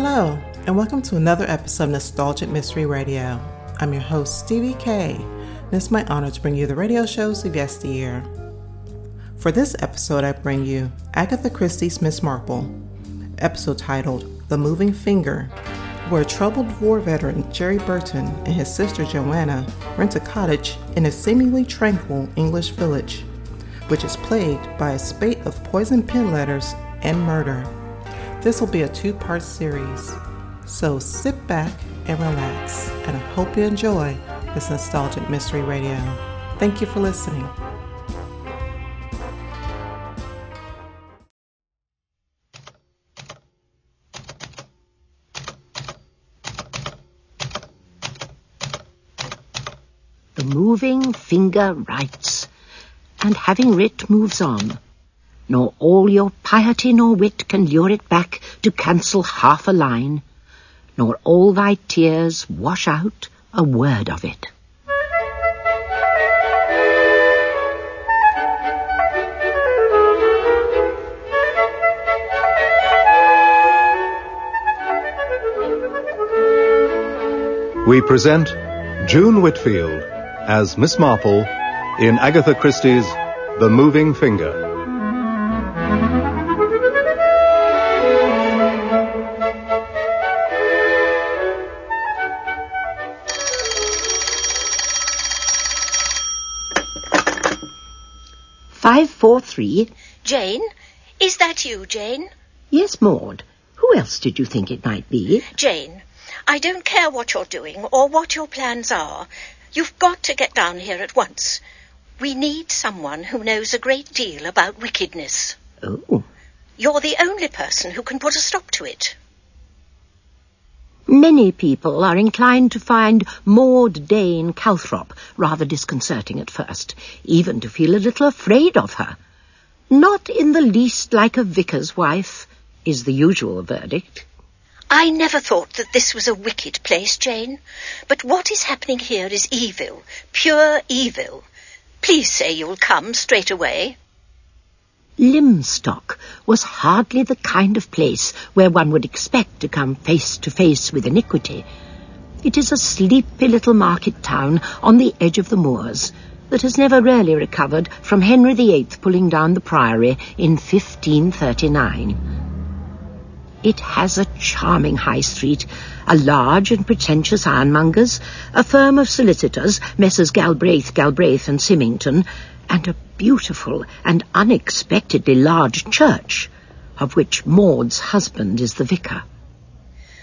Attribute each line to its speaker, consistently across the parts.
Speaker 1: Hello, and welcome to another episode of Nostalgic Mystery Radio. I'm your host, Stevie K, and it's my honor to bring you the radio shows of yesteryear. For this episode, I bring you Agatha Christie's Miss Marple, episode titled The Moving Finger, where troubled war veteran Jerry Burton and his sister Joanna rent a cottage in a seemingly tranquil English village, which is plagued by a spate of poisoned pen letters and murder. This will be a two part series, so sit back and relax, and I hope you enjoy this nostalgic mystery radio. Thank you for listening.
Speaker 2: The moving finger writes, and having writ moves on nor all your piety nor wit can lure it back to cancel half a line, nor all thy tears wash out a word of it.
Speaker 3: We present June Whitfield as Miss Marple in Agatha Christie's The Moving Finger.
Speaker 2: Five four three.
Speaker 4: Jane? Is that you, Jane?
Speaker 2: Yes, Maud. Who else did you think it might be?
Speaker 4: Jane, I don't care what you're doing or what your plans are. You've got to get down here at once. We need someone who knows a great deal about wickedness.
Speaker 2: Oh.
Speaker 4: You're the only person who can put a stop to it.
Speaker 2: Many people are inclined to find Maud Dane Calthrop rather disconcerting at first, even to feel a little afraid of her. Not in the least like a vicar's wife, is the usual verdict.
Speaker 4: I never thought that this was a wicked place, Jane. But what is happening here is evil, pure evil. Please say you'll come straight away.
Speaker 2: Lymstock was hardly the kind of place where one would expect to come face to face with iniquity. It is a sleepy little market town on the edge of the moors that has never really recovered from Henry VIII pulling down the priory in 1539. It has a charming high street, a large and pretentious ironmonger's, a firm of solicitors, Messrs. Galbraith, Galbraith and Symington, and a beautiful and unexpectedly large church, of which Maud's husband is the vicar.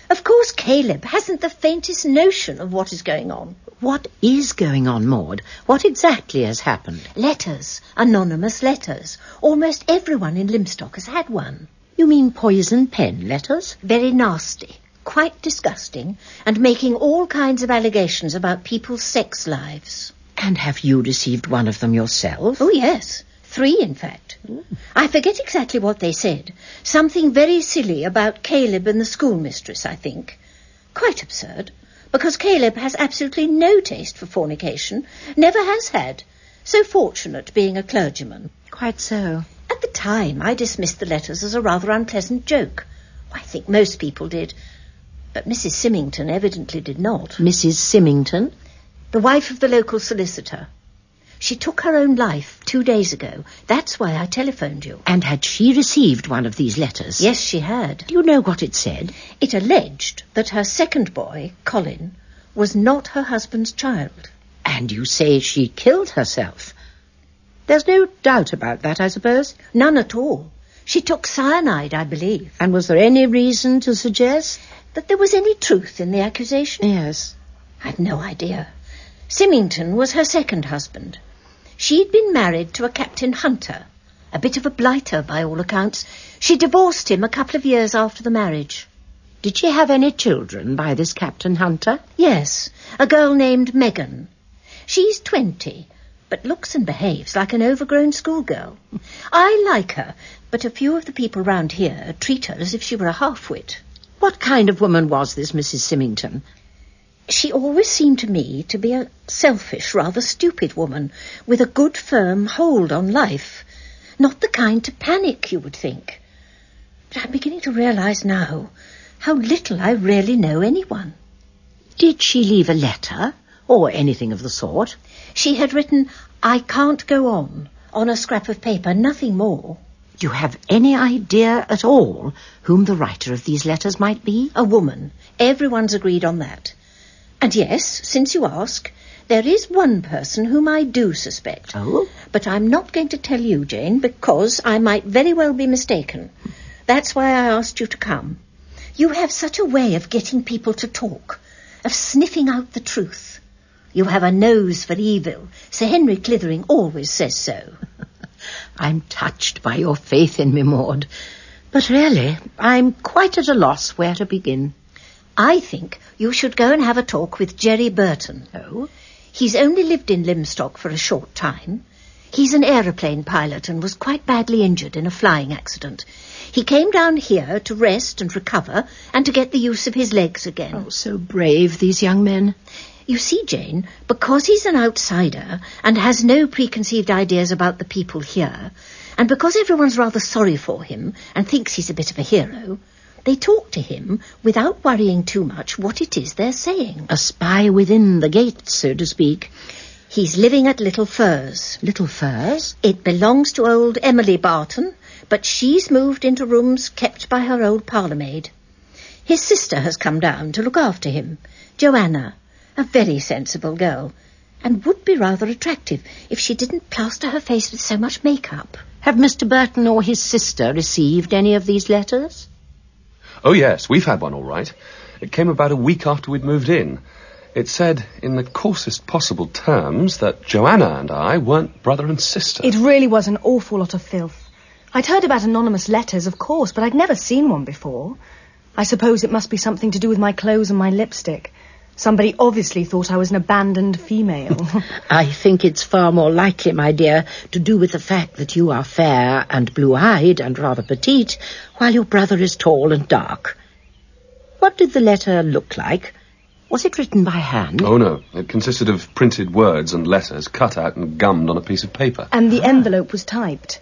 Speaker 5: Of course, Caleb hasn't the faintest notion of what is going on.
Speaker 2: What is going on, Maud? What exactly has happened?
Speaker 5: Letters, anonymous letters. Almost everyone in Lymstock has had one.
Speaker 2: You mean poison pen letters?
Speaker 5: Very nasty, quite disgusting, and making all kinds of allegations about people's sex lives.
Speaker 2: And have you received one of them yourself?
Speaker 5: Oh, yes. Three, in fact. Mm. I forget exactly what they said. Something very silly about Caleb and the schoolmistress, I think. Quite absurd, because Caleb has absolutely no taste for fornication, never has had. So fortunate being a clergyman.
Speaker 2: Quite so.
Speaker 5: At the time, I dismissed the letters as a rather unpleasant joke. I think most people did. But Mrs. Symington evidently did not.
Speaker 2: Mrs. Symington?
Speaker 5: The wife of the local solicitor. She took her own life two days ago. That's why I telephoned you.
Speaker 2: And had she received one of these letters?
Speaker 5: Yes, she had.
Speaker 2: Do you know what it said?
Speaker 5: It alleged that her second boy, Colin, was not her husband's child.
Speaker 2: And you say she killed herself? There's no doubt about that, I suppose?
Speaker 5: None at all. She took cyanide, I believe.
Speaker 2: And was there any reason to suggest?
Speaker 5: That there was any truth in the accusation?
Speaker 2: Yes.
Speaker 5: I've no idea. Symington was her second husband. She'd been married to a Captain Hunter, a bit of a blighter by all accounts. She divorced him a couple of years after the marriage.
Speaker 2: Did she have any children by this Captain Hunter?
Speaker 5: Yes, a girl named Megan. She's twenty, but looks and behaves like an overgrown schoolgirl. I like her, but a few of the people round here treat her as if she were a half-wit.
Speaker 2: What kind of woman was this Mrs. Symington?
Speaker 5: She always seemed to me to be a selfish, rather stupid woman, with a good firm hold on life. Not the kind to panic, you would think. But I'm beginning to realize now how little I really know anyone.
Speaker 2: Did she leave a letter or anything of the sort?
Speaker 5: She had written, I can't go on, on a scrap of paper, nothing more.
Speaker 2: Do you have any idea at all whom the writer of these letters might be?
Speaker 5: A woman. Everyone's agreed on that. And yes, since you ask, there is one person whom I do suspect.
Speaker 2: Oh?
Speaker 5: But I'm not going to tell you, Jane, because I might very well be mistaken. That's why I asked you to come. You have such a way of getting people to talk, of sniffing out the truth. You have a nose for evil. Sir Henry Clithering always says so.
Speaker 2: I'm touched by your faith in me, Maud. But really, I'm quite at a loss where to begin.
Speaker 5: I think you should go and have a talk with Jerry Burton.
Speaker 2: Oh?
Speaker 5: He's only lived in Lymstock for a short time. He's an aeroplane pilot and was quite badly injured in a flying accident. He came down here to rest and recover and to get the use of his legs again.
Speaker 2: Oh, so brave, these young men.
Speaker 5: You see, Jane, because he's an outsider and has no preconceived ideas about the people here, and because everyone's rather sorry for him and thinks he's a bit of a hero, they talk to him without worrying too much what it is they're saying.
Speaker 2: A spy within the gates, so to speak.
Speaker 5: He's living at Little Furze.
Speaker 2: Little Furze?
Speaker 5: It belongs to old Emily Barton, but she's moved into rooms kept by her old parlour maid. His sister has come down to look after him, Joanna, a very sensible girl, and would be rather attractive if she didn't plaster her face with so much makeup.
Speaker 2: Have Mr. Burton or his sister received any of these letters?
Speaker 6: Oh, yes, we've had one all right. It came about a week after we'd moved in. It said, in the coarsest possible terms, that Joanna and I weren't brother and sister.
Speaker 7: It really was an awful lot of filth. I'd heard about anonymous letters, of course, but I'd never seen one before. I suppose it must be something to do with my clothes and my lipstick. Somebody obviously thought I was an abandoned female.
Speaker 2: I think it's far more likely, my dear, to do with the fact that you are fair and blue-eyed and rather petite, while your brother is tall and dark. What did the letter look like? Was it written by hand?
Speaker 6: Oh, no. It consisted of printed words and letters cut out and gummed on a piece of paper.
Speaker 7: and the envelope was typed.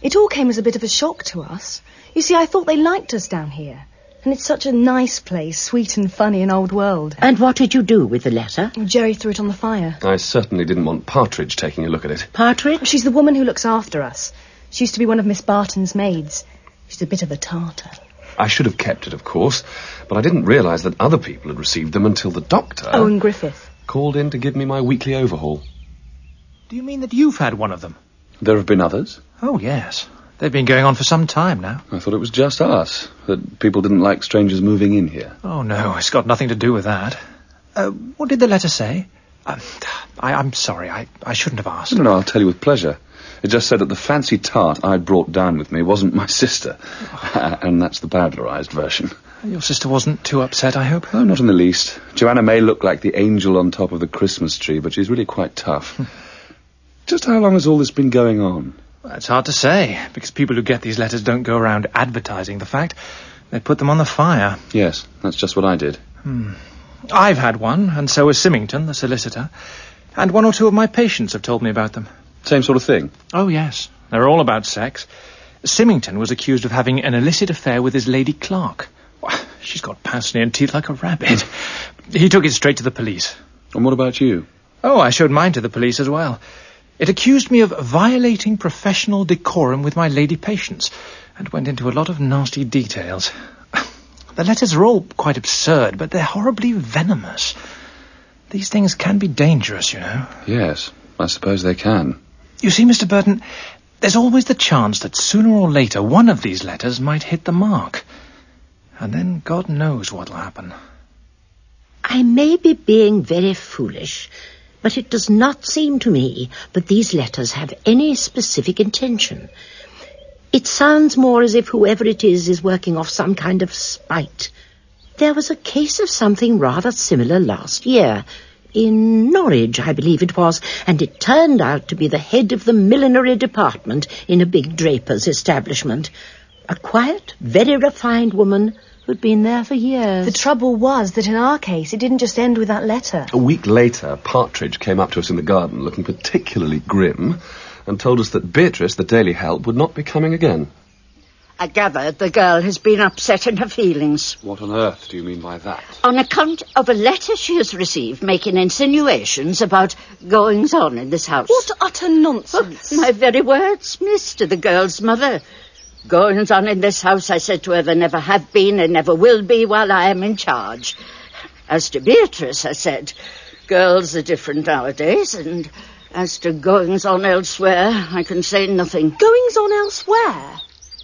Speaker 7: It all came as a bit of a shock to us. You see, I thought they liked us down here. And it's such a nice place, sweet and funny and old world.
Speaker 2: And what did you do with the letter?
Speaker 7: Jerry threw it on the fire.
Speaker 6: I certainly didn't want Partridge taking a look at it.
Speaker 2: Partridge?
Speaker 7: She's the woman who looks after us. She used to be one of Miss Barton's maids. She's a bit of a tartar.
Speaker 6: I should have kept it, of course, but I didn't realise that other people had received them until the doctor oh,
Speaker 7: Owen Griffith.
Speaker 6: called in to give me my weekly overhaul.
Speaker 8: Do you mean that you've had one of them?
Speaker 6: There have been others.
Speaker 8: Oh, yes. They've been going on for some time now.
Speaker 6: I thought it was just us, that people didn't like strangers moving in here.
Speaker 8: Oh, no, it's got nothing to do with that. Uh, what did the letter say? Um, I, I'm sorry, I, I shouldn't have asked.
Speaker 6: No, no, I'll tell you with pleasure. It just said that the fancy tart I'd brought down with me wasn't my sister. and that's the bowdlerised version.
Speaker 8: Your sister wasn't too upset, I hope?
Speaker 6: Oh, not in the least. Joanna may look like the angel on top of the Christmas tree, but she's really quite tough. just how long has all this been going on?
Speaker 8: Well, it's hard to say, because people who get these letters don't go around advertising the fact. They put them on the fire.
Speaker 6: Yes, that's just what I did. Hmm.
Speaker 8: I've had one, and so has Symington, the solicitor. And one or two of my patients have told me about them.
Speaker 6: Same sort of thing.
Speaker 8: Oh, yes. They're all about sex. Symington was accused of having an illicit affair with his lady clerk. She's got pince-nez and teeth like a rabbit. He took it straight to the police.
Speaker 6: And what about you?
Speaker 8: Oh, I showed mine to the police as well. It accused me of violating professional decorum with my lady patients, and went into a lot of nasty details. The letters are all quite absurd, but they're horribly venomous. These things can be dangerous, you know.
Speaker 6: Yes, I suppose they can.
Speaker 8: You see, Mr. Burton, there's always the chance that sooner or later one of these letters might hit the mark. And then God knows what'll happen.
Speaker 2: I may be being very foolish, but it does not seem to me that these letters have any specific intention. It sounds more as if whoever it is is working off some kind of spite. There was a case of something rather similar last year. In Norwich, I believe it was, and it turned out to be the head of the millinery department in a big draper's establishment. A quiet, very refined woman who'd been there for years.
Speaker 7: The trouble was that in our case, it didn't just end with that letter.
Speaker 6: A week later, Partridge came up to us in the garden looking particularly grim and told us that Beatrice, the daily help, would not be coming again.
Speaker 2: I gather the girl has been upset in her feelings.
Speaker 6: What on earth do you mean by that?
Speaker 2: On account of a letter she has received making insinuations about goings on in this house.
Speaker 7: What utter nonsense.
Speaker 2: Oh, my very words, mister, the girl's mother. Goings on in this house, I said to her, there never have been and never will be while I am in charge. As to Beatrice, I said, girls are different nowadays, and as to goings on elsewhere, I can say nothing.
Speaker 7: Goings on elsewhere?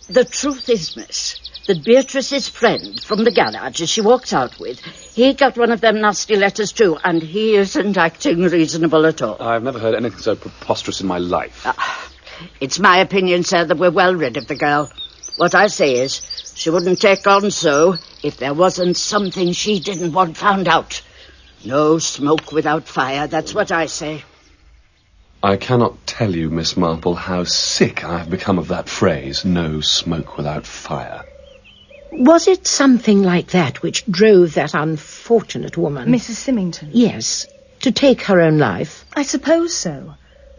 Speaker 2: The truth is, miss, that Beatrice's friend from the garage as she walked out with, he got one of them nasty letters too, and he isn't acting reasonable at all.
Speaker 6: I've never heard anything so preposterous in my life.
Speaker 2: Ah, it's my opinion, sir, that we're well rid of the girl. What I say is, she wouldn't take on so if there wasn't something she didn't want found out. No smoke without fire, that's what I say.
Speaker 6: I cannot tell you, Miss Marple, how sick I have become of that phrase, no smoke without fire.
Speaker 2: Was it something like that which drove that unfortunate woman?
Speaker 7: Mrs. Symington?
Speaker 2: Yes, to take her own life.
Speaker 7: I suppose so.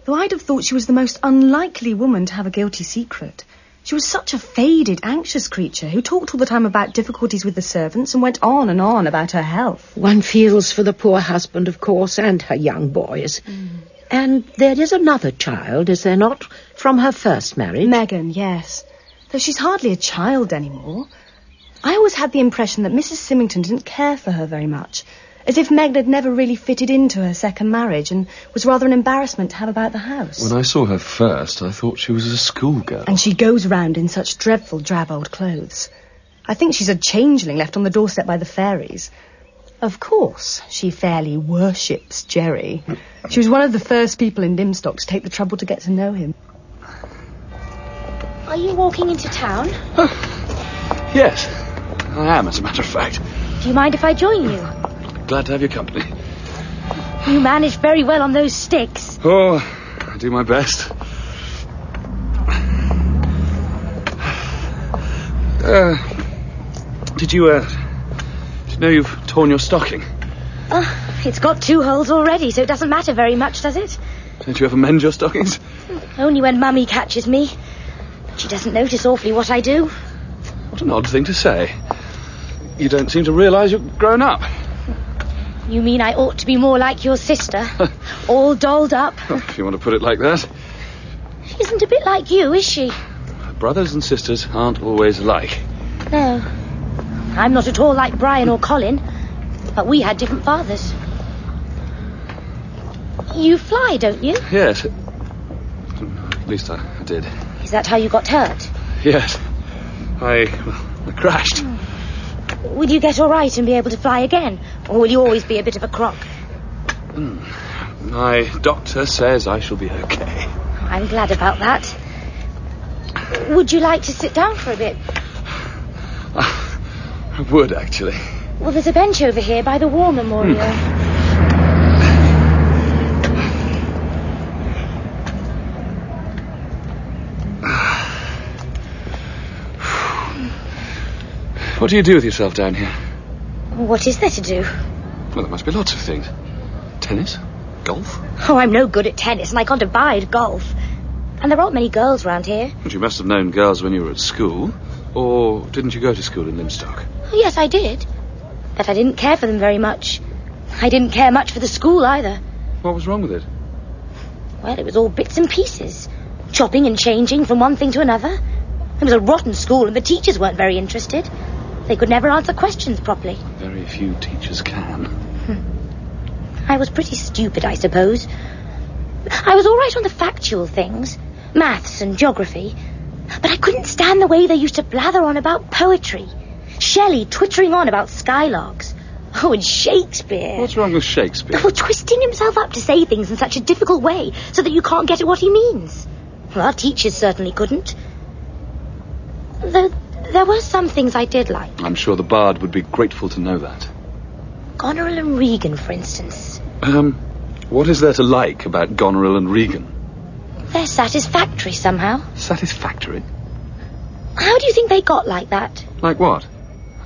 Speaker 7: Though I'd have thought she was the most unlikely woman to have a guilty secret. She was such a faded, anxious creature who talked all the time about difficulties with the servants and went on and on about her health.
Speaker 2: One feels for the poor husband, of course, and her young boys. Mm. And there is another child, is there not, from her first marriage?
Speaker 7: Megan, yes. Though she's hardly a child anymore. I always had the impression that Mrs. Symington didn't care for her very much, as if Megan had never really fitted into her second marriage and was rather an embarrassment to have about the house.
Speaker 6: When I saw her first, I thought she was a schoolgirl.
Speaker 7: And she goes round in such dreadful drab old clothes. I think she's a changeling left on the doorstep by the fairies. Of course, she fairly worships Jerry. She was one of the first people in Lymstock to take the trouble to get to know him.
Speaker 9: Are you walking into town?
Speaker 6: yes, I am, as a matter of fact.
Speaker 9: Do you mind if I join you?
Speaker 6: Glad to have your company.
Speaker 9: You manage very well on those sticks.
Speaker 6: Oh, I do my best. Uh, did you, uh, did you know you've torn your stocking?
Speaker 9: Uh, it's got two holes already, so it doesn't matter very much, does it?
Speaker 6: Don't you ever mend your stockings?
Speaker 9: Only when Mummy catches me. She doesn't notice awfully what I do.
Speaker 6: What an odd thing to say. You don't seem to realise you're grown up.
Speaker 9: You mean I ought to be more like your sister? all dolled up?
Speaker 6: if you want to put it like that.
Speaker 9: She isn't a bit like you, is she?
Speaker 6: Brothers and sisters aren't always alike.
Speaker 9: No. I'm not at all like Brian or Colin, but we had different fathers. You fly, don't you?
Speaker 6: Yes. At least I, did.
Speaker 9: Is that how you got hurt?
Speaker 6: Yes. I, well, I crashed. Hmm.
Speaker 9: Will you get all right and be able to fly again? Or will you always be a bit of a crock?
Speaker 6: Mm. My doctor says I shall be okay.
Speaker 9: I'm glad about that. Would you like to sit down for a bit?
Speaker 6: I would, actually.
Speaker 9: Well, there's a bench over here by the War Memorial. Hmm.
Speaker 6: What do you do with yourself down here?
Speaker 9: What is there to do?
Speaker 6: Well, there must be lots of things. Tennis? Golf?
Speaker 9: Oh, I'm no good at tennis, and I can't abide golf. And there aren't many girls round here.
Speaker 6: But you must have known girls when you were at school. Or didn't you go to school in Lymstock?
Speaker 9: Oh, yes, I did. But I didn't care for them very much. I didn't care much for the school either.
Speaker 6: What was wrong with it?
Speaker 9: Well, it was all bits and pieces. Chopping and changing from one thing to another. It was a rotten school, and the teachers weren't very interested. They could never answer questions properly.
Speaker 6: Very few teachers can.
Speaker 9: Hmm. I was pretty stupid, I suppose. I was all right on the factual things, maths and geography, but I couldn't stand the way they used to blather on about poetry. Shelley twittering on about skylarks. Oh, and Shakespeare.
Speaker 6: What's wrong with Shakespeare?
Speaker 9: Oh, twisting himself up to say things in such a difficult way so that you can't get at what he means. Well, our teachers certainly couldn't. Though there were some things I did like.
Speaker 6: I'm sure the Bard would be grateful to know that.
Speaker 9: Goneril and Regan, for instance.
Speaker 6: Um, what is there to like about Goneril and Regan?
Speaker 9: They're satisfactory somehow.
Speaker 6: Satisfactory?
Speaker 9: How do you think they got like that?
Speaker 6: Like what?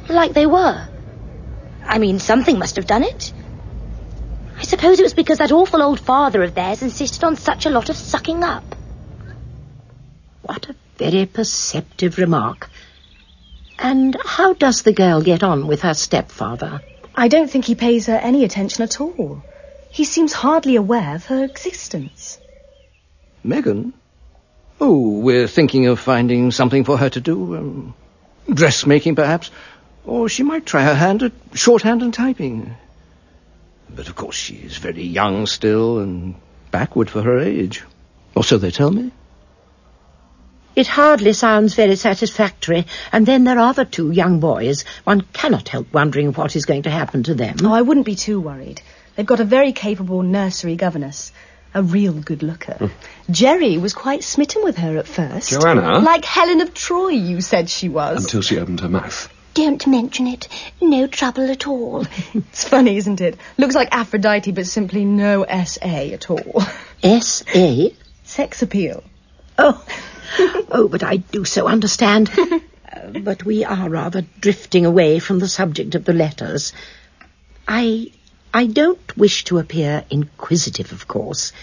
Speaker 9: Like they were. I mean, something must have done it. I suppose it was because that awful old father of theirs insisted on such a lot of sucking up.
Speaker 2: What a very perceptive remark. And how does the girl get on with her stepfather?
Speaker 7: I don't think he pays her any attention at all. He seems hardly aware of her existence.
Speaker 10: Megan? Oh, we're thinking of finding something for her to do. Um, dressmaking, perhaps. Or she might try her hand at shorthand and typing. But of course she is very young still and backward for her age. Or so they tell me.
Speaker 2: It hardly sounds very satisfactory. And then there are the two young boys. One cannot help wondering what is going to happen to them.
Speaker 7: Oh, I wouldn't be too worried. They've got a very capable nursery governess. A real good looker. Hmm. Jerry was quite smitten with her at first.
Speaker 6: Joanna?
Speaker 7: Like Helen of Troy, you said she was.
Speaker 6: Until she opened her mouth.
Speaker 9: Don't mention it. No trouble at all.
Speaker 7: It's funny, isn't it? Looks like Aphrodite, but simply no S.A. at all.
Speaker 2: S.A.?
Speaker 7: Sex appeal.
Speaker 2: Oh, oh, but I do so understand. Uh, but we are rather drifting away from the subject of the letters. I, I don't wish to appear inquisitive, of course,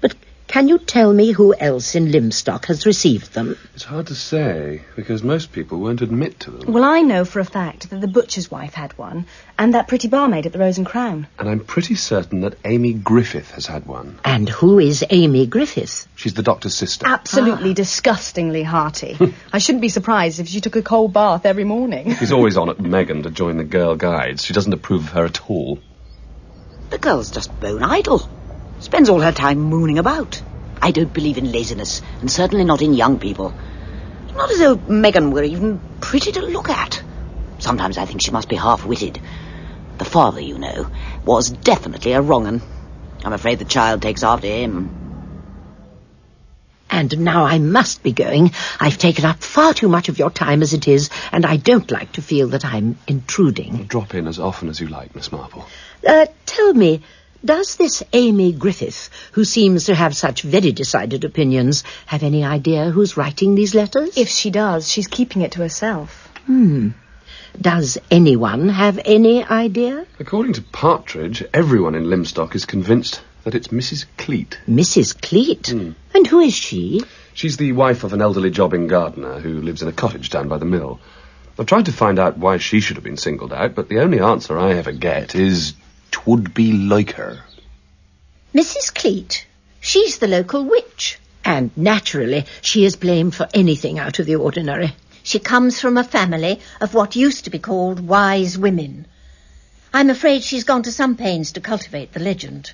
Speaker 2: but can you tell me who else in Lymstock has received them?
Speaker 6: It's hard to say, because most people won't admit to them.
Speaker 7: Well, I know for a fact that the butcher's wife had one, and that pretty barmaid at the Rose and Crown.
Speaker 6: And I'm pretty certain that Amy Griffith has had one.
Speaker 2: And who is Amy Griffith?
Speaker 6: She's the doctor's sister.
Speaker 7: Absolutely ah. disgustingly hearty. I shouldn't be surprised if she took a cold bath every morning.
Speaker 6: She's always on at Megan to join the girl guides. She doesn't approve of her at all.
Speaker 11: The girl's just bone idle. Spends all her time mooning about. I don't believe in laziness, and certainly not in young people. Not as though Megan were even pretty to look at. Sometimes I think she must be half-witted. The father, you know, was definitely a wrong un. I'm afraid the child takes after him.
Speaker 2: And now I must be going. I've taken up far too much of your time as it is, and I don't like to feel that I'm intruding.
Speaker 6: Drop in as often as you like, Miss Marple.
Speaker 2: Uh, tell me, does this Amy Griffith, who seems to have such very decided opinions, have any idea who's writing these letters?
Speaker 7: If she does, she's keeping it to herself.
Speaker 2: Hmm. Does anyone have any idea?
Speaker 6: According to Partridge, everyone in Lymstock is convinced that it's Mrs. Cleat.
Speaker 2: Mrs. Cleat? And who is she?
Speaker 6: She's the wife of an elderly jobbing gardener who lives in a cottage down by the mill. I've tried to find out why she should have been singled out, but the only answer I ever get is, "'Twould be like her."
Speaker 5: Mrs. Cleat. She's the local witch.
Speaker 2: And naturally, she is blamed for anything out of the ordinary.
Speaker 5: She comes from a family of what used to be called wise women. I'm afraid she's gone to some pains to cultivate the legend.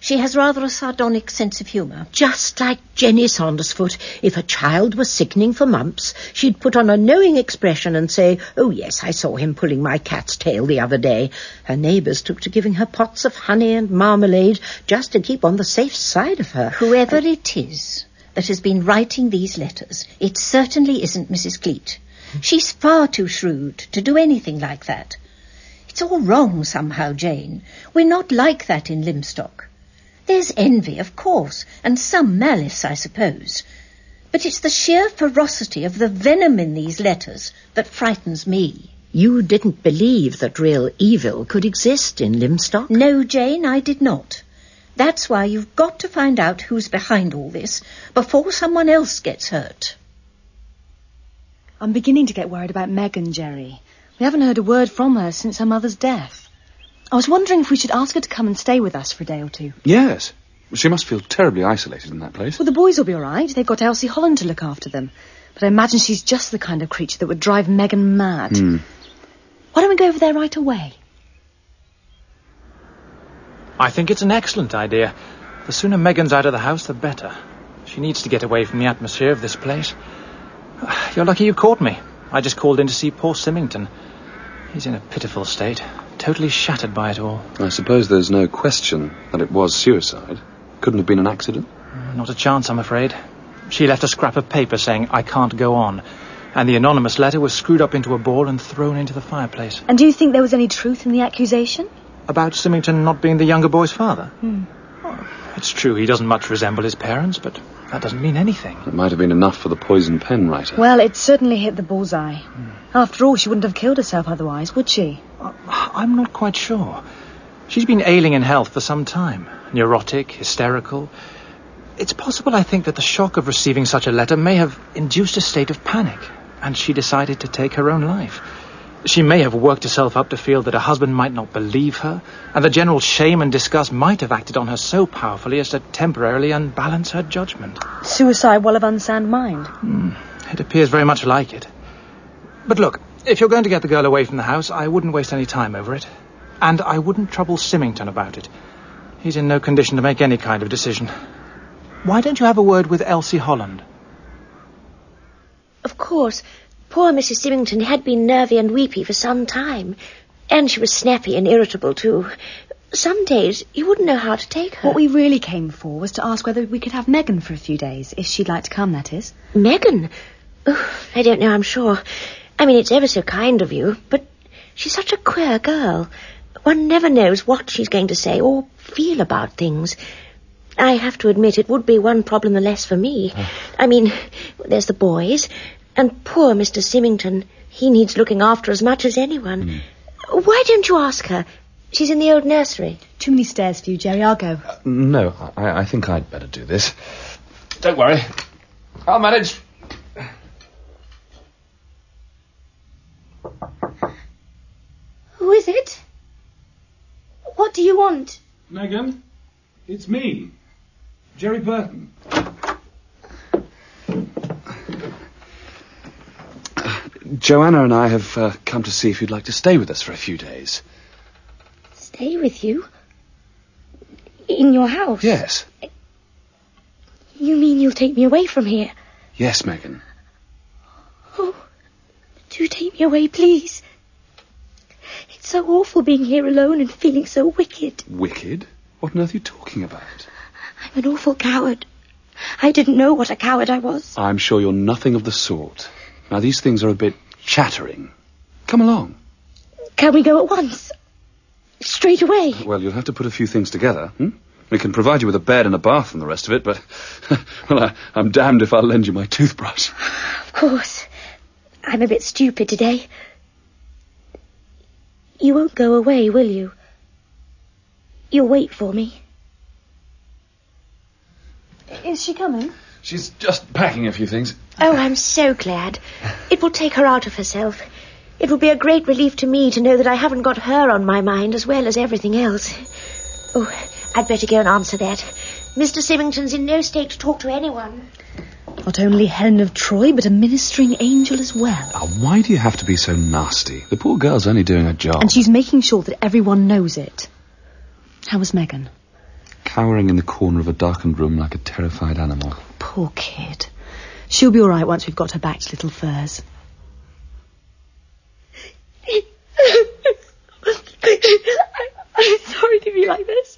Speaker 5: She has rather a sardonic sense of humour.
Speaker 2: Just like Jenny Saundersfoot. If a child was sickening for mumps, she'd put on a knowing expression and say, Oh, yes, I saw him pulling my cat's tail the other day. Her neighbours took to giving her pots of honey and marmalade just to keep on the safe side of her.
Speaker 5: Whoever it is that has been writing these letters, it certainly isn't Mrs. Cleat. She's far too shrewd to do anything like that. It's all wrong somehow, Jane. We're not like that in Lymstock. There's envy, of course, and some malice, I suppose. But it's the sheer ferocity of the venom in these letters that frightens me.
Speaker 2: You didn't believe that real evil could exist in Lymstock?
Speaker 5: No, Jane, I did not. That's why you've got to find out who's behind all this before someone else gets hurt.
Speaker 7: I'm beginning to get worried about Megan, Jerry. We haven't heard a word from her since her mother's death. I was wondering if we should ask her to come and stay with us for a day or two.
Speaker 6: Yes. She must feel terribly isolated in that place.
Speaker 7: Well, the boys will be all right. They've got Elsie Holland to look after them. But I imagine she's just the kind of creature that would drive Megan mad.
Speaker 6: Hmm.
Speaker 7: Why don't we go over there right away?
Speaker 8: I think it's an excellent idea. The sooner Megan's out of the house, the better. She needs to get away from the atmosphere of this place. You're lucky you caught me. I just called in to see poor Symington. He's in a pitiful state, totally shattered by it all.
Speaker 6: I suppose there's no question that it was suicide. Couldn't have been an accident.
Speaker 8: Not a chance, I'm afraid. She left a scrap of paper saying, I can't go on. And the anonymous letter was screwed up into a ball and thrown into the fireplace.
Speaker 7: And do you think there was any truth in the accusation?
Speaker 8: About Symington not being the younger boy's father? Hmm. It's true he doesn't much resemble his parents, but that doesn't mean anything.
Speaker 6: It might have been enough for the poison pen writer.
Speaker 7: Well, it certainly hit the bullseye. After all, she wouldn't have killed herself otherwise, would she?
Speaker 8: Uh, I'm not quite sure. She's been ailing in health for some time. Neurotic, hysterical. It's possible, I think, that the shock of receiving such a letter may have induced a state of panic. and she decided to take her own life. She may have worked herself up to feel that her husband might not believe her, and the general shame and disgust might have acted on her so powerfully as to temporarily unbalance her judgment.
Speaker 7: Suicide while of unsound mind.
Speaker 8: Hmm, it appears very much like it. But look, if you're going to get the girl away from the house, I wouldn't waste any time over it. And I wouldn't trouble Symington about it. He's in no condition to make any kind of decision. Why don't you have a word with Elsie Holland?
Speaker 9: Of course, poor Mrs. Symington had been nervy and weepy for some time. And she was snappy and irritable, too. Some days you wouldn't know how to take her.
Speaker 7: What we really came for was to ask whether we could have Megan for a few days, if she'd like to come, that is.
Speaker 9: Megan? Oh, I don't know, I'm sure. I mean, it's ever so kind of you, but she's such a queer girl. One never knows what she's going to say or feel about things. I have to admit it would be one problem the less for me. Ah. I mean, there's the boys, and poor Mr. Symington. He needs looking after as much as anyone. Hmm. Why don't you ask her? She's in the old nursery.
Speaker 7: Too many stairs for you, Jerry. I'll go.
Speaker 6: Uh, no, I, I think I'd better do this. Don't worry. I'll manage.
Speaker 9: Who is it? What do you want?
Speaker 6: Megan, it's me, Jerry Burton. Joanna and I have uh, come to see if you'd like to stay with us for a few days.
Speaker 9: Stay with you? In your house?
Speaker 6: Yes.
Speaker 9: You mean you'll take me away from here?
Speaker 6: Yes, Megan.
Speaker 9: Oh, do take me away, please. It's so awful being here alone and feeling so wicked.
Speaker 6: Wicked? What on earth are you talking about?
Speaker 9: I'm an awful coward. I didn't know what a coward I was.
Speaker 6: I'm sure you're nothing of the sort. Now, these things are a bit chattering. Come along.
Speaker 9: Can we go at once? Straight away?
Speaker 6: Well, you'll have to put a few things together. Hmm? We can provide you with a bed and a bath and the rest of it, but, well, I, I'm damned if I'll lend you my toothbrush.
Speaker 9: Of course. I'm a bit stupid today. You won't go away, will you? You'll wait for me.
Speaker 7: Is she coming?
Speaker 6: She's just packing a few things.
Speaker 9: Oh, I'm so glad. It will take her out of herself. It will be a great relief to me to know that I haven't got her on my mind as well as everything else. Oh, I'd better go and answer that. Mr. Symington's in no state to talk to anyone.
Speaker 7: Not only Helen of Troy, but a ministering angel as well.
Speaker 6: Now, why do you have to be so nasty? The poor girl's only doing her job.
Speaker 7: And she's making sure that everyone knows it. How was Megan?
Speaker 6: Cowering in the corner of a darkened room like a terrified animal.
Speaker 7: Poor kid. She'll be all right once we've got her back to Little Furze.
Speaker 9: I'm sorry to be like this.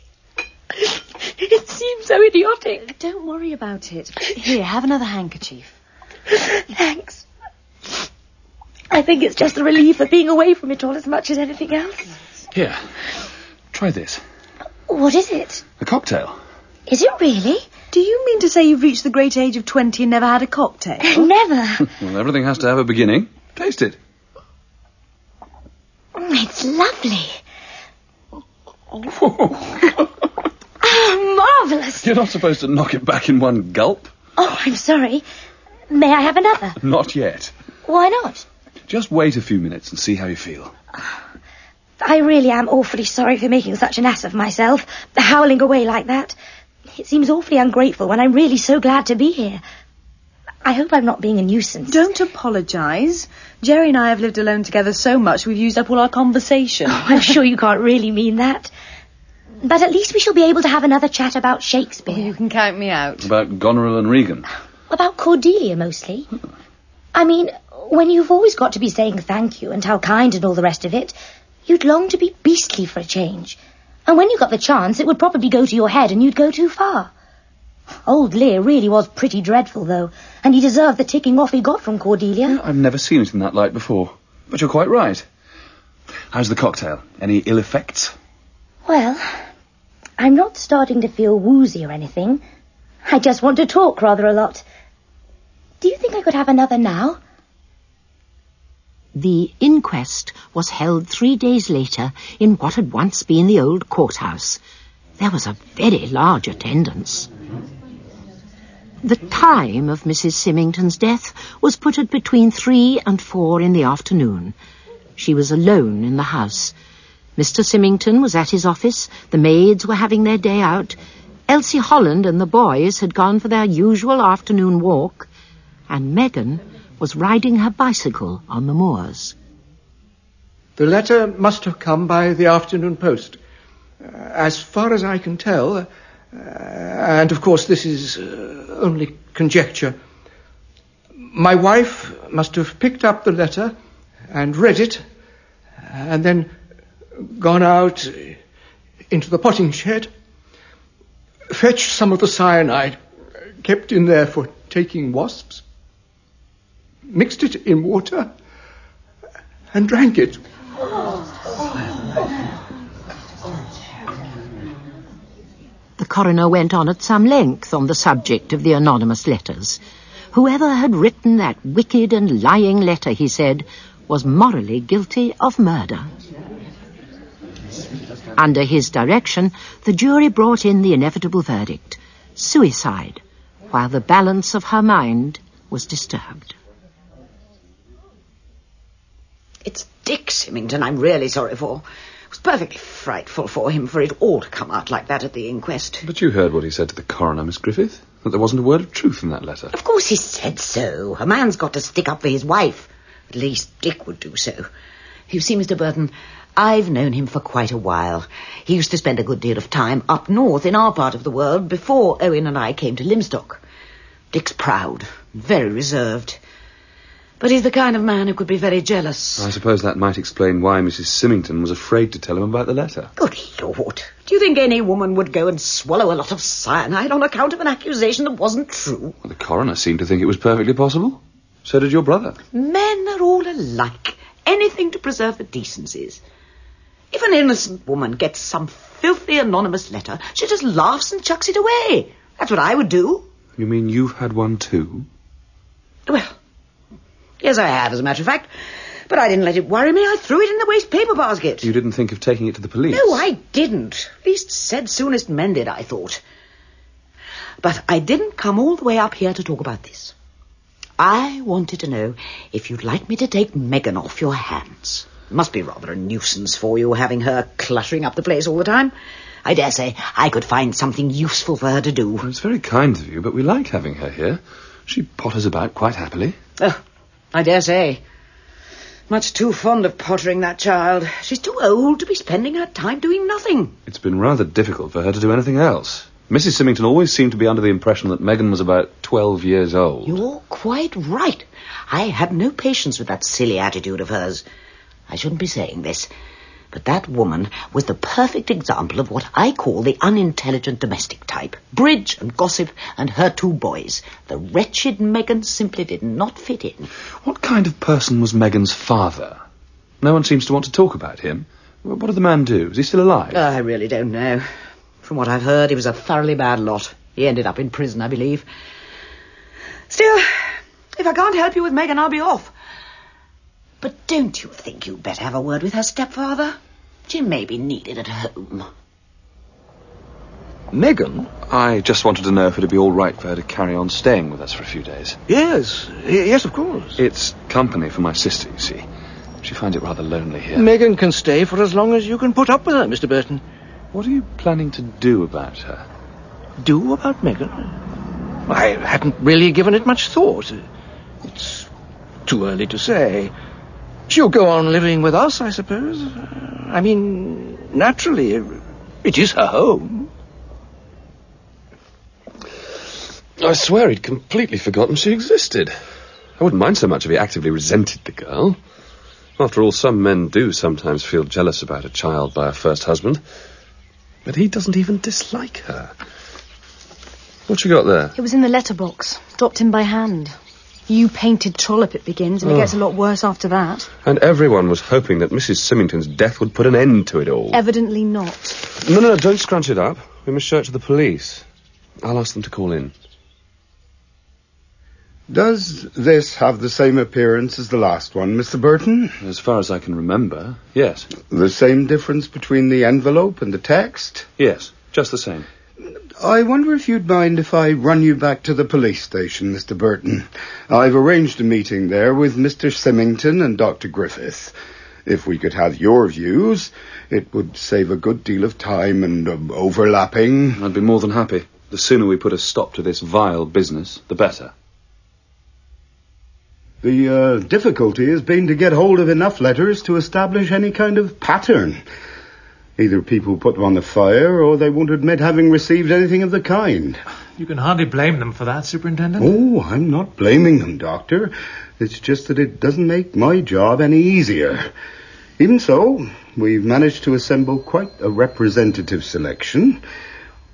Speaker 9: It seems so idiotic.
Speaker 7: Don't worry about it. Here, have another handkerchief.
Speaker 9: Thanks. I think it's just the relief of being away from it all as much as anything else.
Speaker 6: Here, try this.
Speaker 9: What is it?
Speaker 6: A cocktail.
Speaker 9: Is it really?
Speaker 7: Do you mean to say you've reached the great age of 20 and never had a cocktail?
Speaker 9: Never.
Speaker 6: Well, everything has to have a beginning. Taste it.
Speaker 9: It's lovely. Oh, marvellous.
Speaker 6: You're not supposed to knock it back in one gulp.
Speaker 9: Oh, I'm sorry. May I have another?
Speaker 6: Not yet.
Speaker 9: Why not?
Speaker 6: Just wait a few minutes and see how you feel.
Speaker 9: I really am awfully sorry for making such an ass of myself, howling away like that. It seems awfully ungrateful when I'm really so glad to be here. I hope I'm not being a nuisance.
Speaker 7: Don't apologise. Jerry and I have lived alone together so much we've used up all our conversation.
Speaker 9: I'm sure you can't really mean that. But at least we shall be able to have another chat about Shakespeare.
Speaker 7: Oh, you can count me out.
Speaker 6: About Goneril and Regan.
Speaker 9: About Cordelia, mostly. I mean, when you've always got to be saying thank you and how kind and all the rest of it, you'd long to be beastly for a change. And when you got the chance, it would probably go to your head and you'd go too far. Old Lear really was pretty dreadful, though, and he deserved the ticking off he got from Cordelia.
Speaker 6: I've never seen it in that light before. But you're quite right. How's the cocktail? Any ill effects?
Speaker 9: Well, I'm not starting to feel woozy or anything. I just want to talk rather a lot. Do you think I could have another now?
Speaker 2: The inquest was held three days later in what had once been the old courthouse. There was a very large attendance. The time of Mrs. Symington's death was put at between three and four in the afternoon. She was alone in the house. Mr. Symington was at his office, the maids were having their day out, Elsie Holland and the boys had gone for their usual afternoon walk, and Megan was riding her bicycle on the moors.
Speaker 10: The letter must have come by the afternoon post. Uh, as far as I can tell, uh, and of course this is uh, only conjecture, my wife must have picked up the letter and read it, and then gone out into the potting shed fetched some of the cyanide kept in there for taking wasps, mixed it in water, and drank it.
Speaker 2: The coroner went on at some length on the subject of the anonymous letters. Whoever had written that wicked and lying letter, he said, was morally guilty of murder. Under his direction, the jury brought in the inevitable verdict suicide, while the balance of her mind was disturbed.
Speaker 11: It's Dick Symington I'm really sorry for. It was perfectly frightful for him for it all to come out like that at the inquest.
Speaker 6: But you heard what he said to the coroner, Miss Griffith? That there wasn't a word of truth in that letter.
Speaker 11: Of course he said so. A man's got to stick up for his wife. At least Dick would do so. You see, Mr. Burton, I've known him for quite a while. He used to spend a good deal of time up north in our part of the world before Owen and I came to Lymstock. Dick's proud, very reserved. But he's the kind of man who could be very jealous.
Speaker 6: I suppose that might explain why Mrs. Symington was afraid to tell him about the letter.
Speaker 11: Good Lord. Do you think any woman would go and swallow a lot of cyanide on account of an accusation that wasn't true?
Speaker 6: Well, the coroner seemed to think it was perfectly possible. So did your brother.
Speaker 11: Men are all alike. Anything to preserve the decencies. If an innocent woman gets some filthy anonymous letter, she just laughs and chucks it away. That's what I would do.
Speaker 6: You mean you've had one too?
Speaker 11: Well, yes, I have, as a matter of fact. But I didn't let it worry me. I threw it in the waste paper basket.
Speaker 6: You didn't think of taking it to the police?
Speaker 11: No, I didn't. Least said, soonest mended, I thought. But I didn't come all the way up here to talk about this. I wanted to know if you'd like me to take Megan off your hands. Must be rather a nuisance for you having her cluttering up the place all the time. I dare say I could find something useful for her to do.
Speaker 6: Well, it's very kind of you, but we like having her here. She potters about quite happily.
Speaker 11: Oh, I dare say. Much too fond of pottering, that child. She's too old to be spending her time doing nothing.
Speaker 6: It's been rather difficult for her to do anything else. Mrs. Symington always seemed to be under the impression that Megan was about 12 years old.
Speaker 11: You're quite right. I have no patience with that silly attitude of hers. I shouldn't be saying this, but that woman was the perfect example of what I call the unintelligent domestic type. Bridge and gossip and her two boys. The wretched Megan simply did not fit in.
Speaker 6: What kind of person was Megan's father? No one seems to want to talk about him. What did the man do? Is he still alive?
Speaker 11: I really don't know. From what I've heard, he was a thoroughly bad lot. He ended up in prison, I believe. Still, if I can't help you with Megan, I'll be off. But don't you think you'd better have a word with her stepfather? She may be needed at home.
Speaker 10: Megan?
Speaker 6: I just wanted to know if it'd be all right for her to carry on staying with us for a few days.
Speaker 10: Yes, yes, of course.
Speaker 6: It's company for my sister, you see. She finds it rather lonely here.
Speaker 10: Megan can stay for as long as you can put up with her, Mr. Burton.
Speaker 6: What are you planning to do about her?
Speaker 10: Do about Megan? I hadn't really given it much thought. It's too early to say. She'll go on living with us, I suppose. I mean, naturally, it is her home.
Speaker 6: I swear he'd completely forgotten she existed. I wouldn't mind so much if he actively resented the girl. After all, some men do sometimes feel jealous about a child by a first husband. But he doesn't even dislike her. What you got there?
Speaker 7: It was in the letterbox, dropped in by hand. You painted trollop it begins, and
Speaker 6: Oh.
Speaker 7: it gets a oh. lot worse after that.
Speaker 6: And everyone was hoping that Mrs. Symington's death would put an end to it all.
Speaker 7: Evidently not.
Speaker 6: No, no, no, don't scrunch it up. We must show it to the police. I'll ask them to call in.
Speaker 12: Does this have the same appearance as the last one, Mr. Burton?
Speaker 6: As far as I can remember, yes.
Speaker 12: The same difference between the envelope and the text?
Speaker 6: Yes, just the same.
Speaker 12: I wonder if you'd mind if I run you back to the police station, Mr. Burton. I've arranged a meeting there with Mr. Symington and Dr. Griffith. If we could have your views, it would save a good deal of time and um, overlapping.
Speaker 6: I'd be more than happy. The sooner we put a stop to this vile business, the better.
Speaker 12: The uh, difficulty has been to get hold of enough letters to establish any kind of pattern. Either people put them on the fire, or they won't admit having received anything of the kind.
Speaker 8: You can hardly blame them for that, Superintendent.
Speaker 12: Oh, I'm not blaming them, Doctor. It's just that it doesn't make my job any easier. Even so, we've managed to assemble quite a representative selection.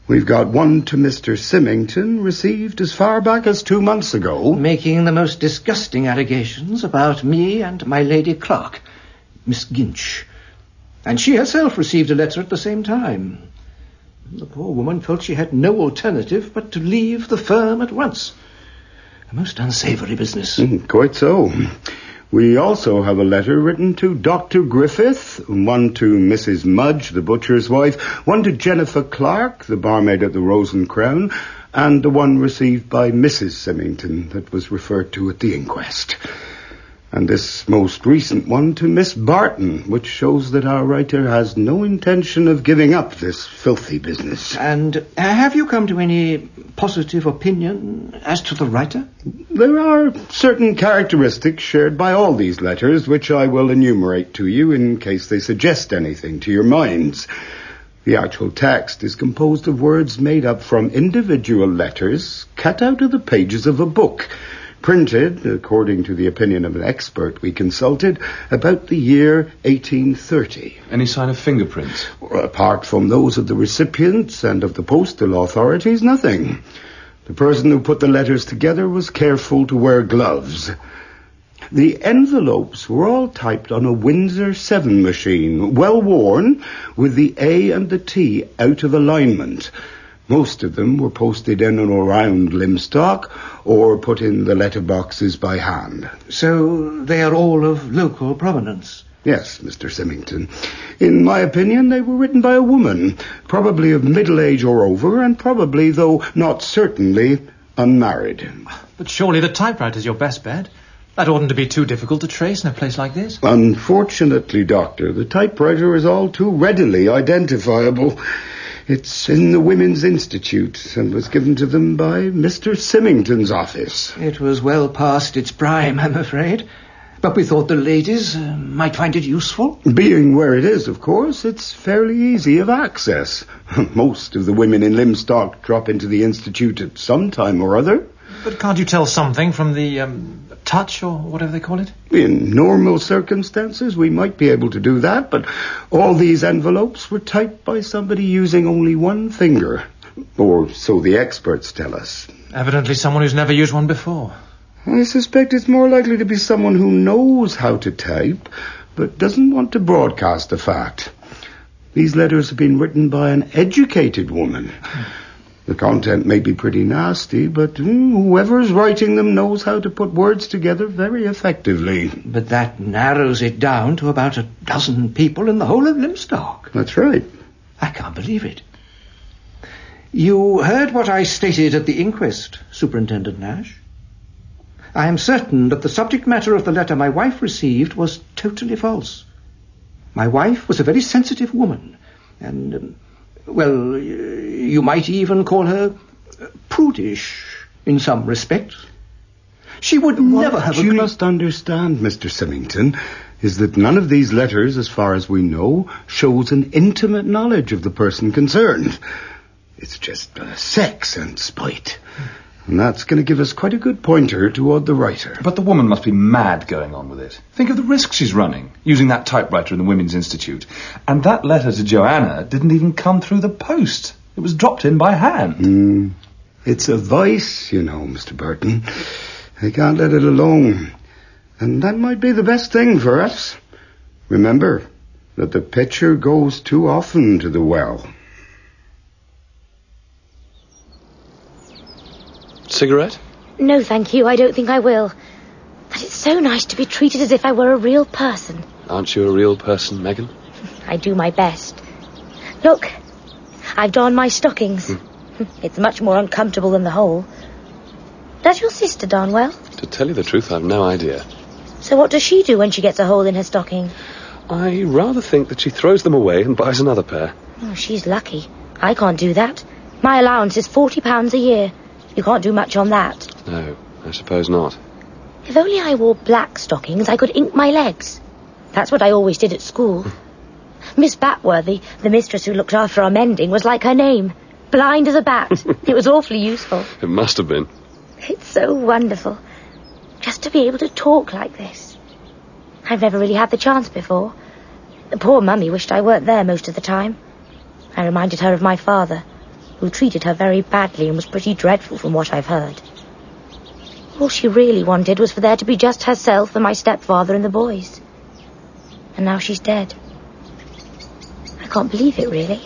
Speaker 12: We've got one to Mr. Symington, received as far back as two months ago.
Speaker 10: Making the most disgusting allegations about me and my lady clerk, Miss Ginch. And she herself received a letter at the same time. The poor woman felt she had no alternative but to leave the firm at once. A most unsavoury business.
Speaker 12: Mm, quite so. We also have a letter written to Dr. Griffith, one to Mrs. Mudge, the butcher's wife, one to Jennifer Clark, the barmaid at the Rose and Crown, and the one received by Mrs. Symington that was referred to at the inquest. And this most recent one to Miss Barton, which shows that our writer has no intention of giving up this filthy business.
Speaker 10: And uh, have you come to any positive opinion as to the writer?
Speaker 12: There are certain characteristics shared by all these letters, which I will enumerate to you in case they suggest anything to your minds. The actual text is composed of words made up from individual letters cut out of the pages of a book printed, according to the opinion of an expert we consulted, about the year 1830.
Speaker 6: Any sign of fingerprints?
Speaker 12: Apart from those of the recipients and of the postal authorities, nothing. The person who put the letters together was careful to wear gloves. The envelopes were all typed on a Windsor 7 machine, well worn, with the A and the T out of alignment. Most of them were posted in and around Lymstock or put in the letterboxes by hand.
Speaker 10: So they are all of local provenance?
Speaker 12: Yes, Mr. Symington. In my opinion, they were written by a woman, probably of middle age or over, and probably, though not certainly, unmarried.
Speaker 8: But surely the typewriter is your best bet. That oughtn't to be too difficult to trace in a place like this.
Speaker 12: Unfortunately, Doctor, the typewriter is all too readily identifiable. It's in the Women's Institute and was given to them by Mr. Symington's office.
Speaker 10: It was well past its prime, I'm afraid. But we thought the ladies uh, might find it useful.
Speaker 12: Being where it is, of course, it's fairly easy of access. Most of the women in Lymstock drop into the Institute at some time or other.
Speaker 8: But can't you tell something from the um, touch or whatever they call it?
Speaker 12: In normal circumstances, we might be able to do that, but all these envelopes were typed by somebody using only one finger. Or so the experts tell us.
Speaker 8: Evidently someone who's never used one before.
Speaker 12: I suspect it's more likely to be someone who knows how to type, but doesn't want to broadcast the fact. These letters have been written by an educated woman. The content may be pretty nasty, but mm, whoever's writing them knows how to put words together very effectively.
Speaker 10: But that narrows it down to about a dozen people in the whole of Lymstock.
Speaker 12: That's right.
Speaker 10: I can't believe it. You heard what I stated at the inquest, Superintendent Nash. I am certain that the subject matter of the letter my wife received was totally false. My wife was a very sensitive woman, and, um, well, you might even call her prudish in some respects. She would
Speaker 12: what
Speaker 10: never have
Speaker 12: you must understand, Mr. Symington, is that none of these letters, as far as we know, shows an intimate knowledge of the person concerned. It's just uh, sex and spite. And that's going to give us quite a good pointer toward the writer.
Speaker 6: But the woman must be mad going on with it. Think of the risk she's running, using that typewriter in the Women's Institute. And that letter to Joanna didn't even come through the post. It was dropped in by hand.
Speaker 12: Mm. It's a vice, you know, Mr. Burton. I can't let it alone. And that might be the best thing for us. Remember that the pitcher goes too often to the well.
Speaker 6: Cigarette?
Speaker 9: No, thank you. I don't think I will. But it's so nice to be treated as if I were a real person.
Speaker 6: Aren't you a real person, Megan?
Speaker 9: I do my best. Look, I've darned my stockings. Hmm. It's much more uncomfortable than the hole. Does your sister darn well?
Speaker 6: To tell you the truth, I've no idea.
Speaker 9: So what does she do when she gets a hole in her stocking?
Speaker 6: I rather think that she throws them away and buys another pair.
Speaker 9: Oh, she's lucky. I can't do that. My allowance is forty pounds a year. You can't do much on that.
Speaker 6: No, I suppose not.
Speaker 9: If only I wore black stockings, I could ink my legs. That's what I always did at school. Miss Batworthy, the mistress who looked after our mending, was like her name. Blind as a bat. it was awfully useful.
Speaker 6: It must have been.
Speaker 9: It's so wonderful. Just to be able to talk like this. I've never really had the chance before. The poor mummy wished I weren't there most of the time. I reminded her of my father, who treated her very badly and was pretty dreadful from what I've heard. All she really wanted was for there to be just herself and my stepfather and the boys. And now she's dead. I can't believe it, really.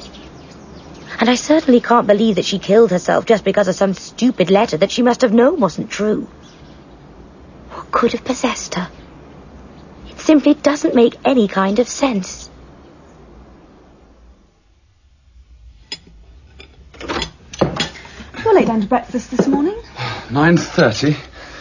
Speaker 9: And I certainly can't believe that she killed herself just because of some stupid letter that she must have known wasn't true. What could have possessed her? It simply doesn't make any kind of sense.
Speaker 7: You're late down to breakfast this morning.
Speaker 6: 9.30.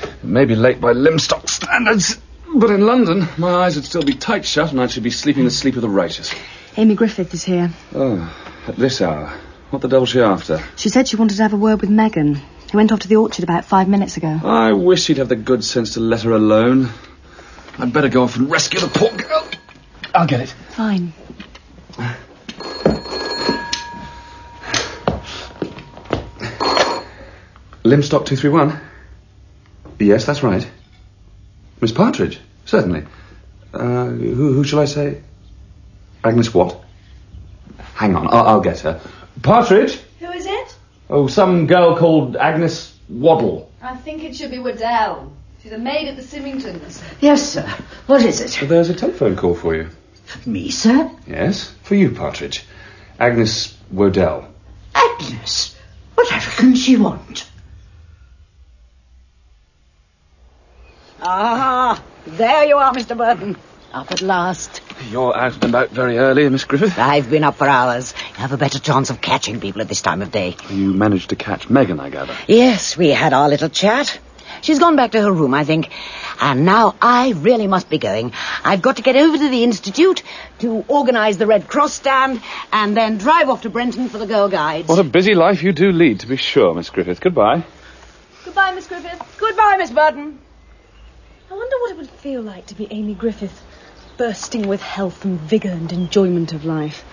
Speaker 6: It may be late by Lymstock standards, but in London, my eyes would still be tight shut and I should be sleeping the sleep of the righteous.
Speaker 7: Amy Griffith is here.
Speaker 6: Oh, at this hour. What the devil's she after?
Speaker 7: She said she wanted to have a word with Megan. He went off to the orchard about five minutes ago.
Speaker 6: I wish she'd have the good sense to let her alone. I'd better go off and rescue the poor girl. I'll get it.
Speaker 7: Fine.
Speaker 6: Lymstock 231? Yes, that's right. Miss Partridge? Certainly. Uh, who, who shall I say? Agnes what? Hang on, I'll, I'll get her. Partridge?
Speaker 11: Who is it?
Speaker 6: Oh, some girl called Agnes Waddle.
Speaker 11: I think it should be Waddell. She's a maid at the Symingtons.
Speaker 13: Yes, sir. What is it?
Speaker 6: Well, there's a telephone call for you.
Speaker 13: Me, sir?
Speaker 6: Yes, for you, Partridge. Agnes Waddell.
Speaker 13: Agnes? Whatever can she want? Ah, there you are, Mr. Burton. Up at last.
Speaker 6: You're out and about very early, Miss Griffith.
Speaker 13: I've been up for hours. You have a better chance of catching people at this time of day.
Speaker 6: You managed to catch Megan, I gather.
Speaker 13: Yes, we had our little chat. She's gone back to her room, I think. And now I really must be going. I've got to get over to the Institute to organise the Red Cross stand and then drive off to Brenton for the Girl Guides.
Speaker 6: What a busy life you do lead, to be sure, Miss Griffith. Goodbye.
Speaker 11: Goodbye, Miss Griffith.
Speaker 13: Goodbye, Miss Burton.
Speaker 7: I wonder what it would feel like to be Amy Griffith, bursting with health and vigour and enjoyment of life.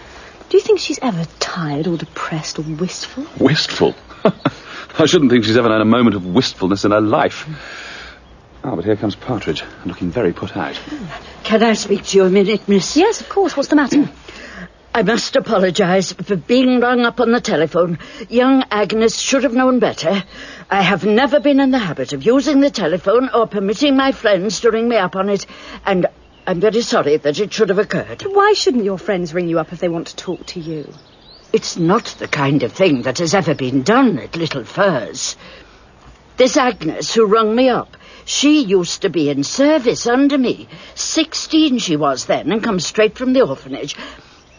Speaker 7: Do you think she's ever tired or depressed or wistful?
Speaker 6: Wistful? I shouldn't think she's ever known a moment of wistfulness in her life. Ah, but here comes Partridge, looking very put out.
Speaker 13: Can I speak to you a minute, miss?
Speaker 7: Yes, of course. What's the matter?
Speaker 13: I must apologise for being rung up on the telephone. Young Agnes should have known better. I have never been in the habit of using the telephone or permitting my friends to ring me up on it, and I'm very sorry that it should have occurred.
Speaker 7: Why shouldn't your friends ring you up if they want to talk to you?
Speaker 13: It's not the kind of thing that has ever been done at Little Furze. This Agnes who rung me up, she used to be in service under me. Sixteen she was then, and come straight from the orphanage.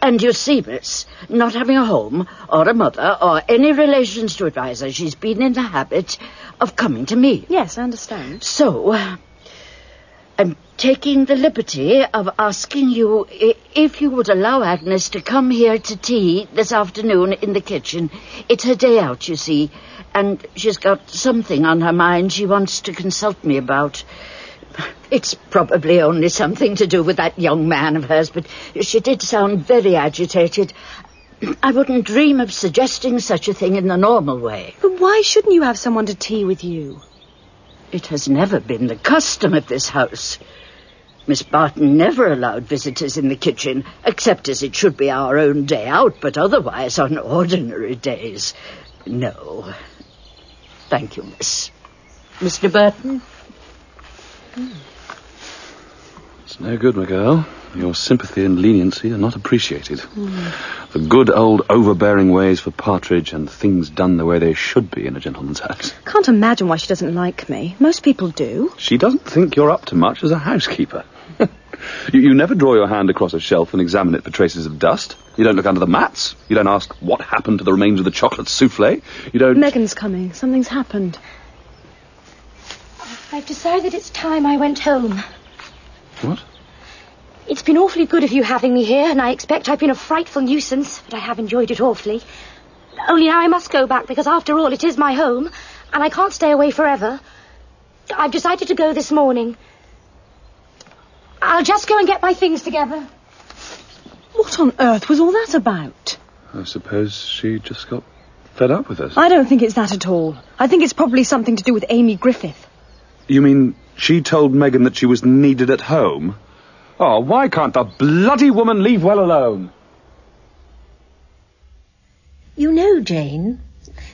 Speaker 13: And you see, miss, not having a home, or a mother, or any relations to advise her, she's been in the habit of coming to me.
Speaker 7: Yes, I understand.
Speaker 13: So, uh, I'm taking the liberty of asking you if you would allow Agnes to come here to tea this afternoon in the kitchen. It's her day out, you see, and she's got something on her mind she wants to consult me about. It's probably only something to do with that young man of hers, but she did sound very agitated. I wouldn't dream of suggesting such a thing in the normal way.
Speaker 7: But why shouldn't you have someone to tea with you?
Speaker 13: It has never been the custom of this house. Miss Barton never allowed visitors in the kitchen, except as it should be our own day out, but otherwise on ordinary days. No. Thank you, miss. Mr. Burton?
Speaker 6: It's no good, my girl. Your sympathy and leniency are not appreciated. The good old overbearing ways for Partridge and things done the way they should be in a gentleman's house.
Speaker 7: Can't imagine why she doesn't like me. Most people do.
Speaker 6: She doesn't think you're up to much as a housekeeper. You, you never draw your hand across a shelf and examine it for traces of dust. You don't look under the mats. You don't ask what happened to the remains of the chocolate souffle. You don't.
Speaker 7: Megan's coming. Something's happened.
Speaker 9: I've decided it's time I went home.
Speaker 6: What?
Speaker 9: It's been awfully good of you having me here, and I expect I've been a frightful nuisance, but I have enjoyed it awfully. Only now I must go back, because after all, it is my home, and I can't stay away forever. I've decided to go this morning. I'll just go and get my things together.
Speaker 7: What on earth was all that about?
Speaker 6: I suppose she just got fed up with us.
Speaker 7: I don't think it's that at all. I think it's probably something to do with Amy Griffith.
Speaker 6: You mean she told Megan that she was needed at home? Oh, why can't the bloody woman leave well alone?
Speaker 5: You know, Jane,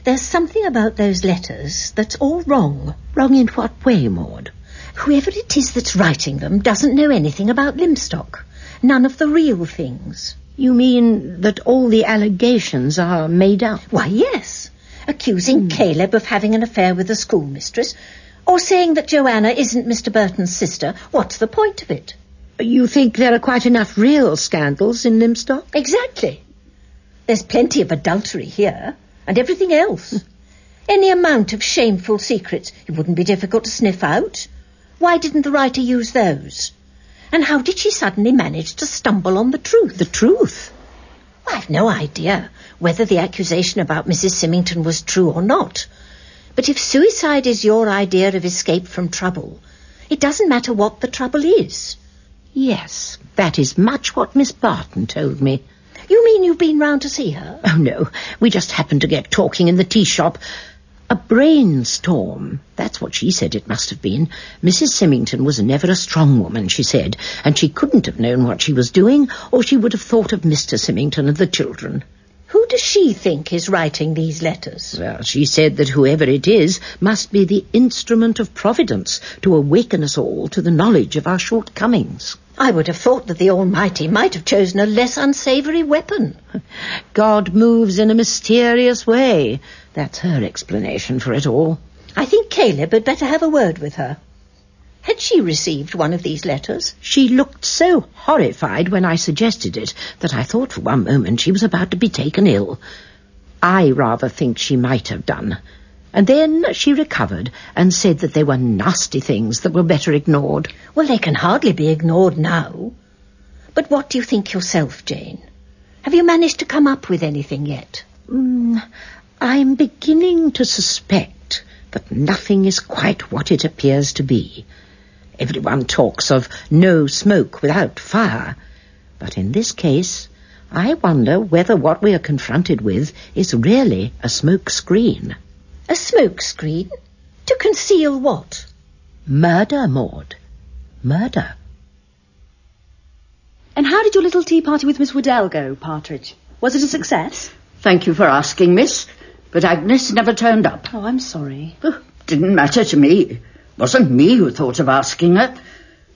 Speaker 5: there's something about those letters that's all wrong. Wrong in what way, Maud? Whoever it is that's writing them doesn't know anything about Lymstock. None of the real things.
Speaker 2: You mean that all the allegations are made up?
Speaker 5: Why, yes. Accusing hmm. Caleb of having an affair with the schoolmistress, or saying that Joanna isn't Mr. Burton's sister. What's the point of it?
Speaker 2: You think there are quite enough real scandals in Lymstock?
Speaker 5: Exactly. There's plenty of adultery here, and everything else. Any amount of shameful secrets, it wouldn't be difficult to sniff out. Why didn't the writer use those? And how did she suddenly manage to stumble on the truth?
Speaker 2: The truth?
Speaker 5: I've no idea whether the accusation about Mrs. Symington was true or not. But if suicide is your idea of escape from trouble, it doesn't matter what the trouble is.
Speaker 2: Yes, that is much what Miss Barton told me.
Speaker 5: You mean you've been round to see her?
Speaker 2: Oh, no. We just happened to get talking in the tea shop. A brainstorm. That's what she said it must have been. Mrs. Symington was never a strong woman, she said, and she couldn't have known what she was doing, or she would have thought of Mr. Symington and the children.
Speaker 5: Who does she think is writing these letters?
Speaker 2: Well, she said that whoever it is must be the instrument of Providence to awaken us all to the knowledge of our shortcomings.
Speaker 5: I would have thought that the Almighty might have chosen a less unsavoury weapon.
Speaker 2: God moves in a mysterious way. That's her explanation for it all.
Speaker 5: I think Caleb had better have a word with her. Had she received one of these letters?
Speaker 2: She looked so horrified when I suggested it that I thought for one moment she was about to be taken ill. I rather think she might have done. And then she recovered and said that they were nasty things that were better ignored.
Speaker 5: Well, they can hardly be ignored now. But what do you think yourself, Jane? Have you managed to come up with anything yet?
Speaker 2: Mm, I'm beginning to suspect that nothing is quite what it appears to be. Everyone talks of no smoke without fire. But in this case, I wonder whether what we are confronted with is really a smoke screen.
Speaker 5: A smoke screen? To conceal what?
Speaker 2: Murder, Maud. Murder.
Speaker 7: And how did your little tea party with Miss Waddell go, Partridge? Was it a success?
Speaker 11: Thank you for asking, miss. But Agnes never turned up.
Speaker 7: Oh, I'm sorry.
Speaker 11: Oh, didn't matter to me. Wasn't me who thought of asking her.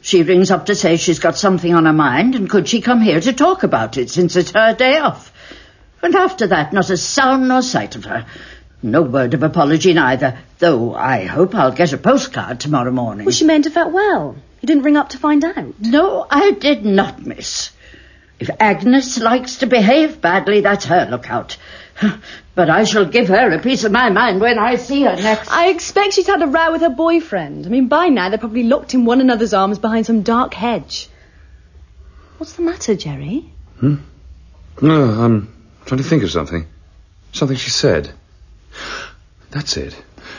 Speaker 11: She rings up to say she's got something on her mind and could she come here to talk about it since it's her day off. And after that, not a sound nor sight of her. No word of apology neither, though I hope I'll get a postcard tomorrow morning.
Speaker 7: Well, she meant to felt well. You didn't ring up to find out.
Speaker 11: No, I did not, miss. If Agnes likes to behave badly, that's her lookout. But I shall give her a piece of my mind when I see her next.
Speaker 7: I expect she's had a row with her boyfriend. I mean, by now they're probably locked in one another's arms behind some dark hedge. What's the matter, Jerry?
Speaker 6: Hmm? No, I'm trying to think of something. Something she said. That's it.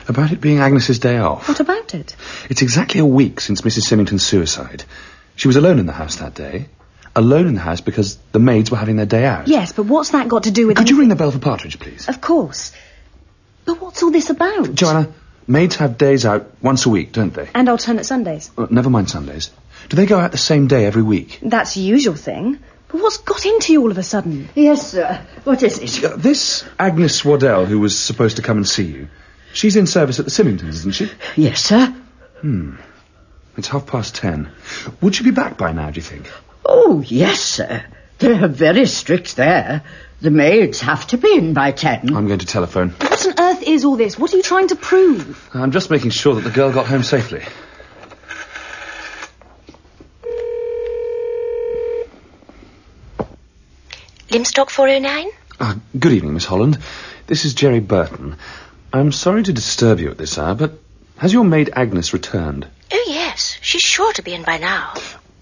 Speaker 6: About it being Agnes's day off.
Speaker 7: What about it?
Speaker 6: It's exactly a week since Mrs. Symington's suicide. She was alone in the house that day. Alone in the house because the maids were having their day out.
Speaker 7: Yes, but what's that got to do with...
Speaker 6: Could you ring the bell for Partridge, please?
Speaker 7: Of course. But what's all this about?
Speaker 6: Joanna, maids have days out once a week, don't they?
Speaker 7: And alternate Sundays.
Speaker 6: Never mind Sundays. Do they go out the same day every week?
Speaker 7: That's the usual thing. But what's got into you all of a sudden?
Speaker 11: Yes, sir. What is it?
Speaker 6: Uh, this Agnes Waddell, who was supposed to come and see you, she's in service at the Symingtons, isn't she?
Speaker 11: Yes, sir.
Speaker 6: Hmm. It's half past ten. Would she be back by now, do you think?
Speaker 11: Oh, yes, sir. They're very strict there. The maids have to be in by ten.
Speaker 6: I'm going to telephone.
Speaker 7: What on earth is all this? What are you trying to prove?
Speaker 6: I'm just making sure that the girl got home safely.
Speaker 4: Lymstock 409?
Speaker 6: Ah, good evening, Miss Holland. This is Jerry Burton. I'm sorry to disturb you at this hour, but has your maid Agnes returned?
Speaker 4: Oh, yes. She's sure to be in by now.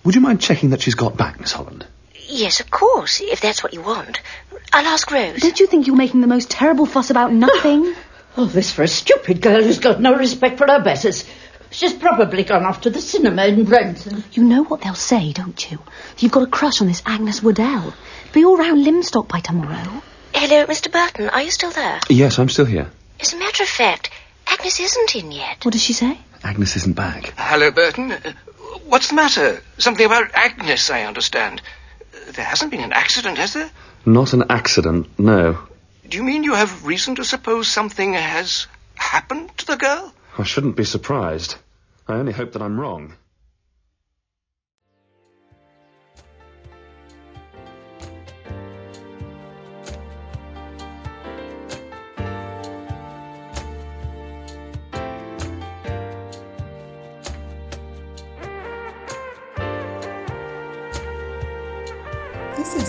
Speaker 6: Would you mind checking that she's got back, Miss Holland?
Speaker 4: Yes, of course, if that's what you want. I'll ask Rose.
Speaker 7: Don't you think you're making the most terrible fuss about nothing?
Speaker 2: Oh, this for a stupid girl who's got no respect for her betters. She's probably gone off to the cinema in Brenton.
Speaker 7: You know what they'll say, don't you? You've got a crush on this Agnes Waddell. Be all round Lymstock by tomorrow.
Speaker 4: Hello, Mr. Burton. Are you still there?
Speaker 6: Yes, I'm still here.
Speaker 4: As a matter of fact, Agnes isn't in yet.
Speaker 7: What does she say?
Speaker 6: Agnes isn't back.
Speaker 10: Hello, Burton. What's the matter? Something about Agnes, I understand. There hasn't been an accident, has there?
Speaker 6: Not an accident, no.
Speaker 10: Do you mean you have reason to suppose something has happened to the girl?
Speaker 6: I shouldn't be surprised. I only hope that I'm wrong.